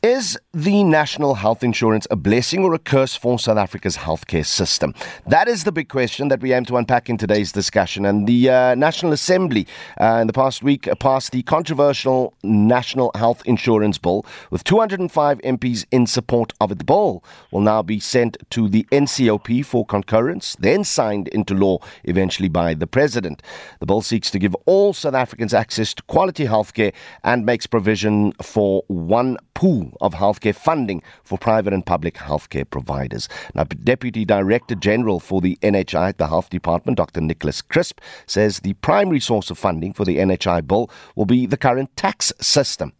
Is the national health insurance a blessing or a curse for South Africa's healthcare system? That is the big question that we aim to unpack in today's discussion. And the uh, National Assembly uh, in the past week passed the controversial National Health Insurance Bill with 205 MPs in support of it. The bill will now be sent to the NCOP for concurrence, then signed into law eventually by the President. The bill seeks to give all South Africans access to quality healthcare and makes provision for one pool of healthcare funding for private and public healthcare providers. Now, Deputy Director General for the NHI at the Health Department, Dr. Nicholas Crisp, says the primary source of funding for the NHI bill will be the current tax system.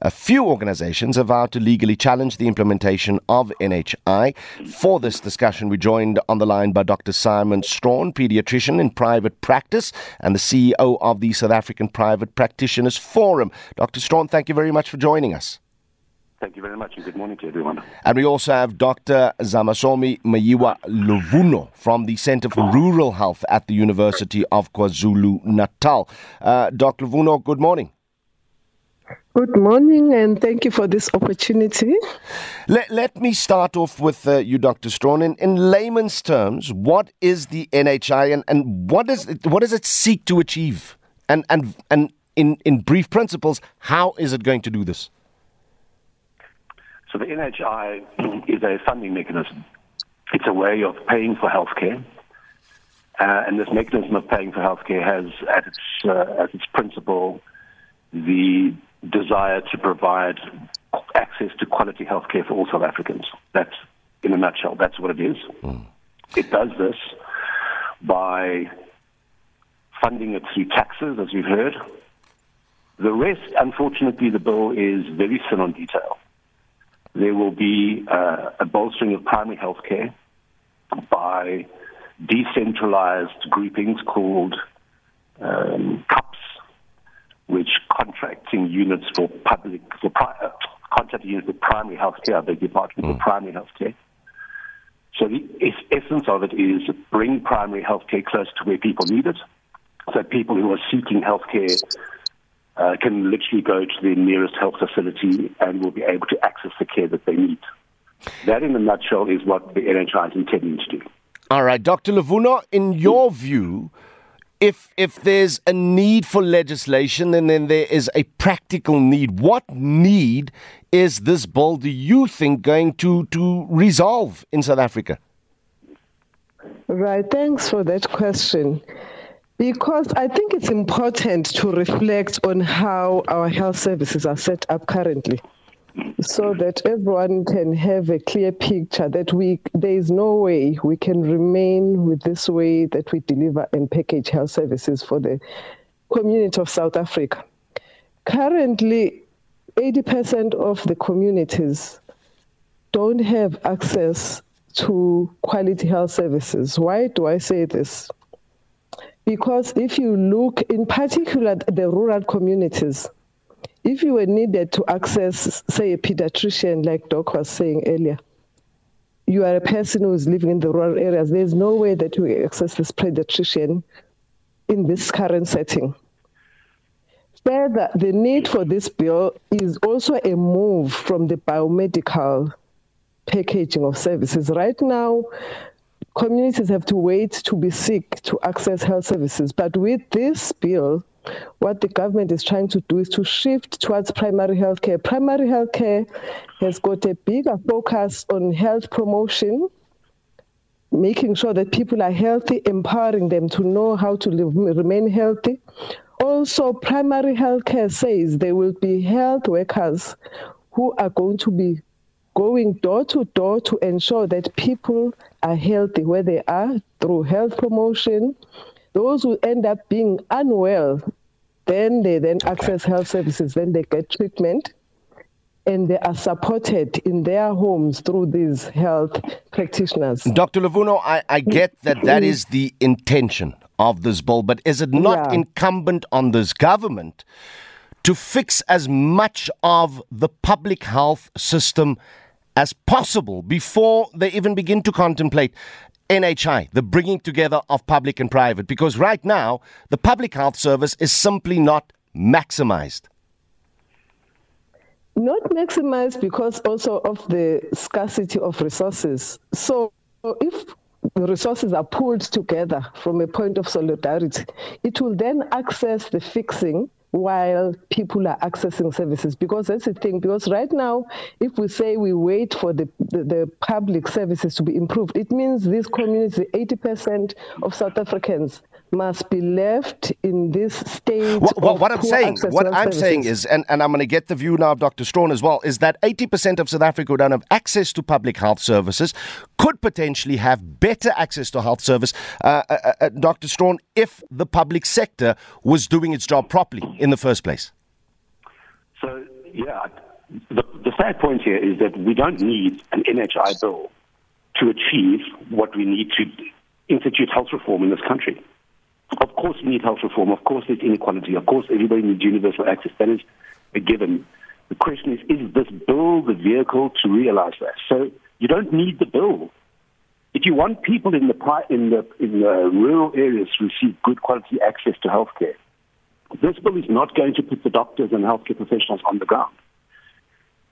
A few organizations have vowed to legally challenge the implementation of NHI. For this discussion, we joined on the line by Dr. Simon Strachan, pediatrician in private practice and the CEO of the South African Private Practitioners Forum. Dr. Strachan, thank you very much for joining us. Thank you very much and good morning to everyone. And we also have Dr. Zamasomi Meyiwa Luvuno from the Center for Rural Health at the University of KwaZulu Natal. Uh, Dr. Luvuno, good morning. Good morning, and thank you for this opportunity. Let, let me start off with uh, you, Dr. Strachan. In, in layman's terms, what is the NHI and, and what, is it, what does it seek to achieve? And, and, and in, in brief principles, how is it going to do this? So the NHI is a funding mechanism. It's a way of paying for healthcare. Uh, and this mechanism of paying for healthcare has at its, uh, at its principle the desire to provide access to quality healthcare for all South Africans. That's, in a nutshell, that's what it is. Mm. It does this by funding it through taxes, as we've heard. The rest, unfortunately, the bill is very thin on detail. There will be uh, a bolstering of primary health care by decentralized groupings called um, CUPS, which contracting units for public, for pri- uh, contracting units for primary health care, I beg your pardon, mm. for primary health care. So the essence of it is bring primary health care close to where people need it, so people who are seeking health care uh, can literally go to the nearest health facility and will be able to access the care that they need. That, in a nutshell, is what the NHI is intending to do. All right, Dr. Luvuno, in your view, if if there's a need for legislation and then there is a practical need, what need is this bill, do you think, going to, to resolve in South Africa? Right, thanks for that question. Because I think it's important to reflect on how our health services are set up currently so that everyone can have a clear picture that we there is no way we can remain with this way that we deliver and package health services for the community of South Africa. Currently, 80% of the communities don't have access to quality health services. Why do I say this? Because if you look in particular the rural communities, if you were needed to access, say, a pediatrician, like Doc was saying earlier, you are a person who is living in the rural areas, there's no way that you access this pediatrician in this current setting. Further, the need for this bill is also a move from the biomedical packaging of services. Right now, communities have to wait to be sick to access health services. But with this bill, what the government is trying to do is to shift towards primary health care. Primary health care has got a bigger focus on health promotion, making sure that people are healthy, empowering them to know how to live, remain healthy. Also, primary health care says there will be health workers who are going to be going door to door to ensure that people are healthy where they are through health promotion. Those who end up being unwell, then they then access health services, then they get treatment, and they are supported in their homes through these health practitioners. Dr. Luvuno, I, I get that that mm. is the intention of this bill, but is it not yeah. incumbent on this government to fix as much of the public health system as possible before they even begin to contemplate NHI, the bringing together of public and private, because right now the public health service is simply not maximized. Not maximized because also of the scarcity of resources. So if the resources are pulled together from a point of solidarity, it will then access the fixing while people are accessing services. Because that's the thing because right now if we say we wait for the, the, the public services to be improved it means this community 80% of south africans must be left in this state. What, what, what I'm saying, what I'm services. saying is, and, and I'm going to get the view now of Dr. Strachan as well, is that 80% of South Africa who don't have access to public health services could potentially have better access to health service, uh, uh, uh, uh Dr. Strachan, if the public sector was doing its job properly in the first place. So, yeah, the, the sad point here is that we don't need an NHI bill to achieve what we need to institute health reform in this country. Of course, we need health reform. Of course, there's inequality. Of course, everybody needs universal access. That is a given. The question is, is this bill the vehicle to realize that? So you don't need the bill. If you want people in the in the in the rural areas to receive good quality access to healthcare, this bill is not going to put the doctors and healthcare professionals on the ground.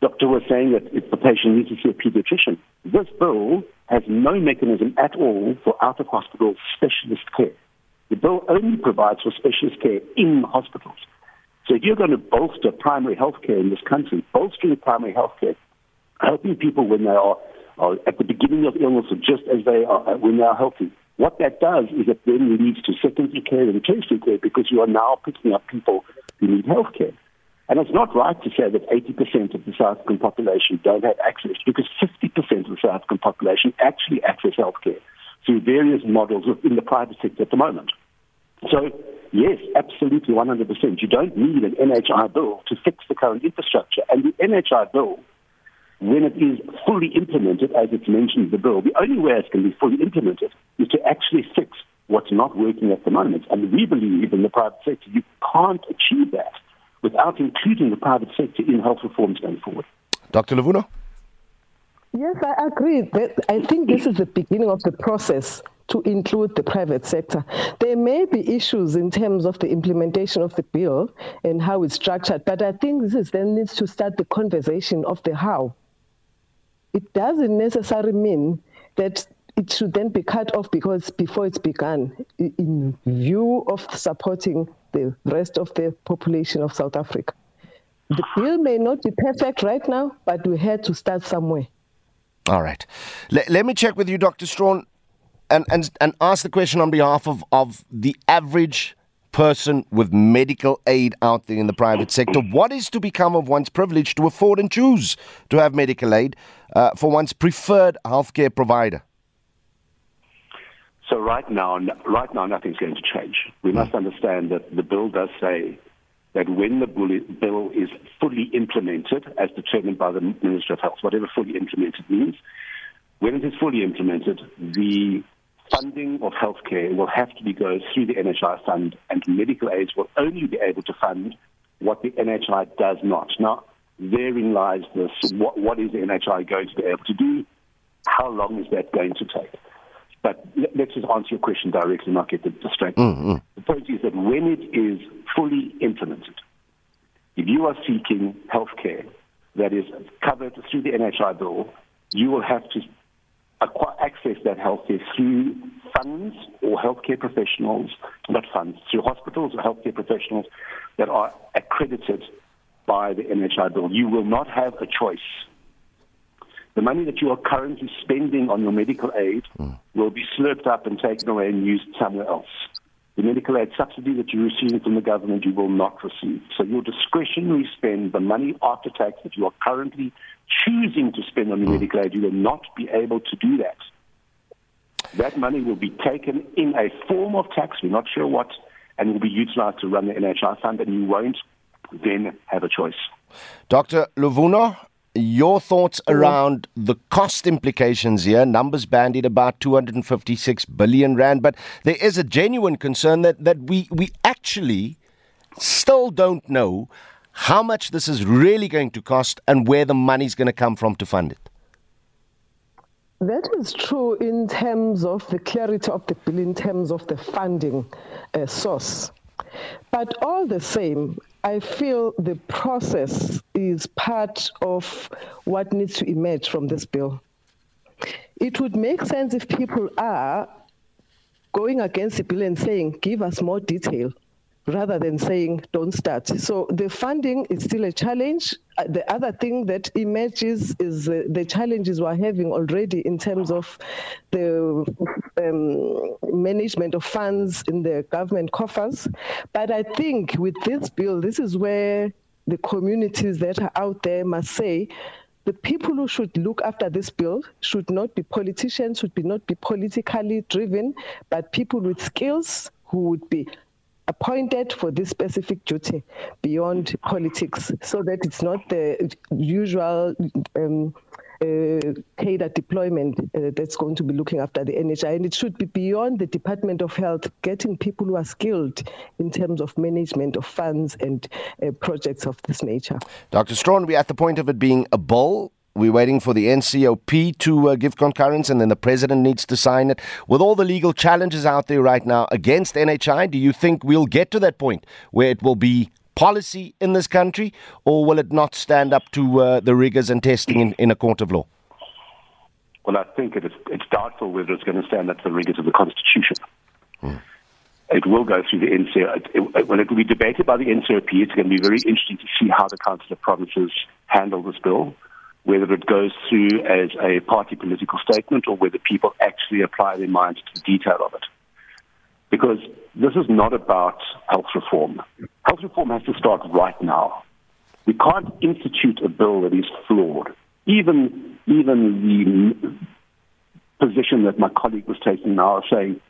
Doctor was saying that if the patient needs to see a pediatrician, this bill has no mechanism at all for out of hospital specialist care. The bill only provides for specialist care in hospitals. So if you're going to bolster primary health care in this country, bolstering primary health care, helping people when they are, are at the beginning of illness or just as they are uh, when they are healthy, what that does is it then leads to secondary care and tertiary care because you are now picking up people who need health care. And it's not right to say that 80% of the South African population don't have access because 50% of the South African population actually access health care through various models within the private sector at the moment. So, yes, absolutely 100%. You don't need an NHI bill to fix the current infrastructure. And the NHI bill, when it is fully implemented, as it's mentioned in the bill, the only way it can be fully implemented is to actually fix what's not working at the moment. And we believe in the private sector, you can't achieve that without including the private sector in health reforms going forward. Dr. Luvuno? Yes, I agree. I think this is the beginning of the process to include the private sector. There may be issues in terms of the implementation of the bill and how it's structured, but I think this is then needs to start the conversation of the how. It doesn't necessarily mean that it should then be cut off because before it's begun, in view of supporting the rest of the population of South Africa. The bill may not be perfect right now, but we had to start somewhere. All right. L- let me check with you, Dr. Strachan, and, and, and ask the question on behalf of, of the average person with medical aid out there in the private sector. What is to become of one's privilege to afford and choose to have medical aid uh, for one's preferred healthcare provider? So right now, right now, nothing's going to change. We must understand that the bill does say that when the bill is fully implemented, as determined by the Minister of Health, whatever fully implemented means, when it is fully implemented, the funding of healthcare will have to be go through the NHI fund, and medical aids will only be able to fund what the NHI does not. Now, therein lies this: what, what is the NHI going to be able to do? How long is that going to take? But let's just answer your question directly, not get distracted. Mm-hmm. The point is that when it is fully implemented, if you are seeking healthcare that is covered through the NHI bill, you will have to access that healthcare through funds or healthcare professionals, not funds, through hospitals or healthcare professionals that are accredited by the NHI bill. You will not have a choice. The money that you are currently spending on your medical aid mm. will be slurped up and taken away and used somewhere else. The medical aid subsidy that you're receiving from the government, you will not receive. So your discretionary spend, the money after tax that you are currently choosing to spend on your mm. medical aid, you will not be able to do that. That money will be taken in a form of tax, we're not sure what, and will be utilized to run the NHI fund, and you won't then have a choice. Dr. Luvuno, your thoughts around the cost implications here. Numbers bandied about 256 billion rand, but there is a genuine concern that, that we, we actually still don't know how much this is really going to cost and where the money's going to come from to fund it. That is true in terms of the clarity of the bill, in terms of the funding uh, source. But all the same, I feel the process is part of what needs to emerge from this bill. It would make sense if people are going against the bill and saying, give us more detail rather than saying don't start. So the funding is still a challenge. Uh, the other thing that emerges is uh, the challenges we're having already in terms of the um, management of funds in the government coffers. But I think with this bill, this is where the communities that are out there must say the people who should look after this bill should not be politicians, should be not be politically driven, but people with skills who would be appointed for this specific duty beyond politics so that it's not the usual um, uh, deployment uh, that's going to be looking after the NHI. And it should be beyond the Department of Health, getting people who are skilled in terms of management of funds and uh, projects of this nature. Dr. Strachan, we're at the point of it being a bull we're waiting for the NCOP to uh, give concurrence and then the president needs to sign it. With all the legal challenges out there right now against NHI, do you think we'll get to that point where it will be policy in this country or will it not stand up to uh, the rigors and testing in, in a court of law? Well, I think it is, it's doubtful whether it's going to stand up to the rigors of the Constitution. Hmm. It will go through the NCOP. When it will be debated by the NCOP, it's going to be very interesting to see how the Council of Provinces handle this bill whether it goes through as a party political statement or whether people actually apply their minds to the detail of it. Because this is not about health reform. Health reform has to start right now. We can't institute a bill that is flawed. Even, even the position that my colleague was taking now, saying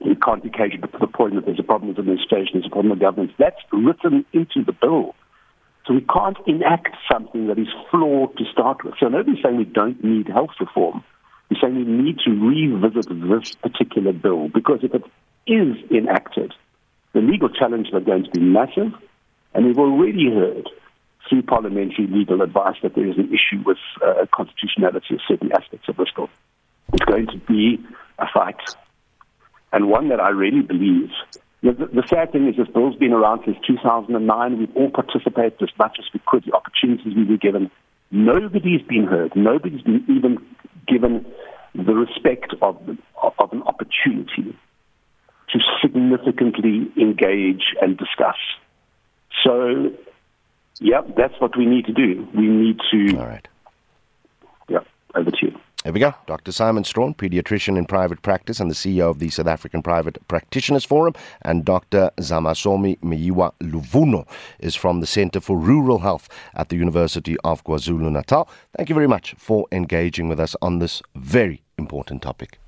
we can't be caged to the point that there's a problem with administration, there's a problem with governance, that's written into the bill. So we can't enact something that is flawed to start with. So nobody's saying we don't need health reform. We're saying we need to revisit this particular bill because if it is enacted, the legal challenges are going to be massive. And we've already heard through parliamentary legal advice that there is an issue with uh, constitutionality of certain aspects of this bill. It's going to be a fight, and one that I really believe the, the, sad thing is this bill's been around since 2009. We've all participated as much as we could, the opportunities we were given. Nobody's been heard. Nobody's been even given the respect of, of an opportunity to significantly engage and discuss. So, yeah, that's what we need to do. We need to. All right. Yeah, over to you. There we go. Dr. Simon Strachan, pediatrician in private practice and the CEO of the South African Private Practitioners Forum, and Dr. Zamasomi Meyiwa Luvuno is from the Center for Rural Health at the University of KwaZulu Natal. Thank you very much for engaging with us on this very important topic.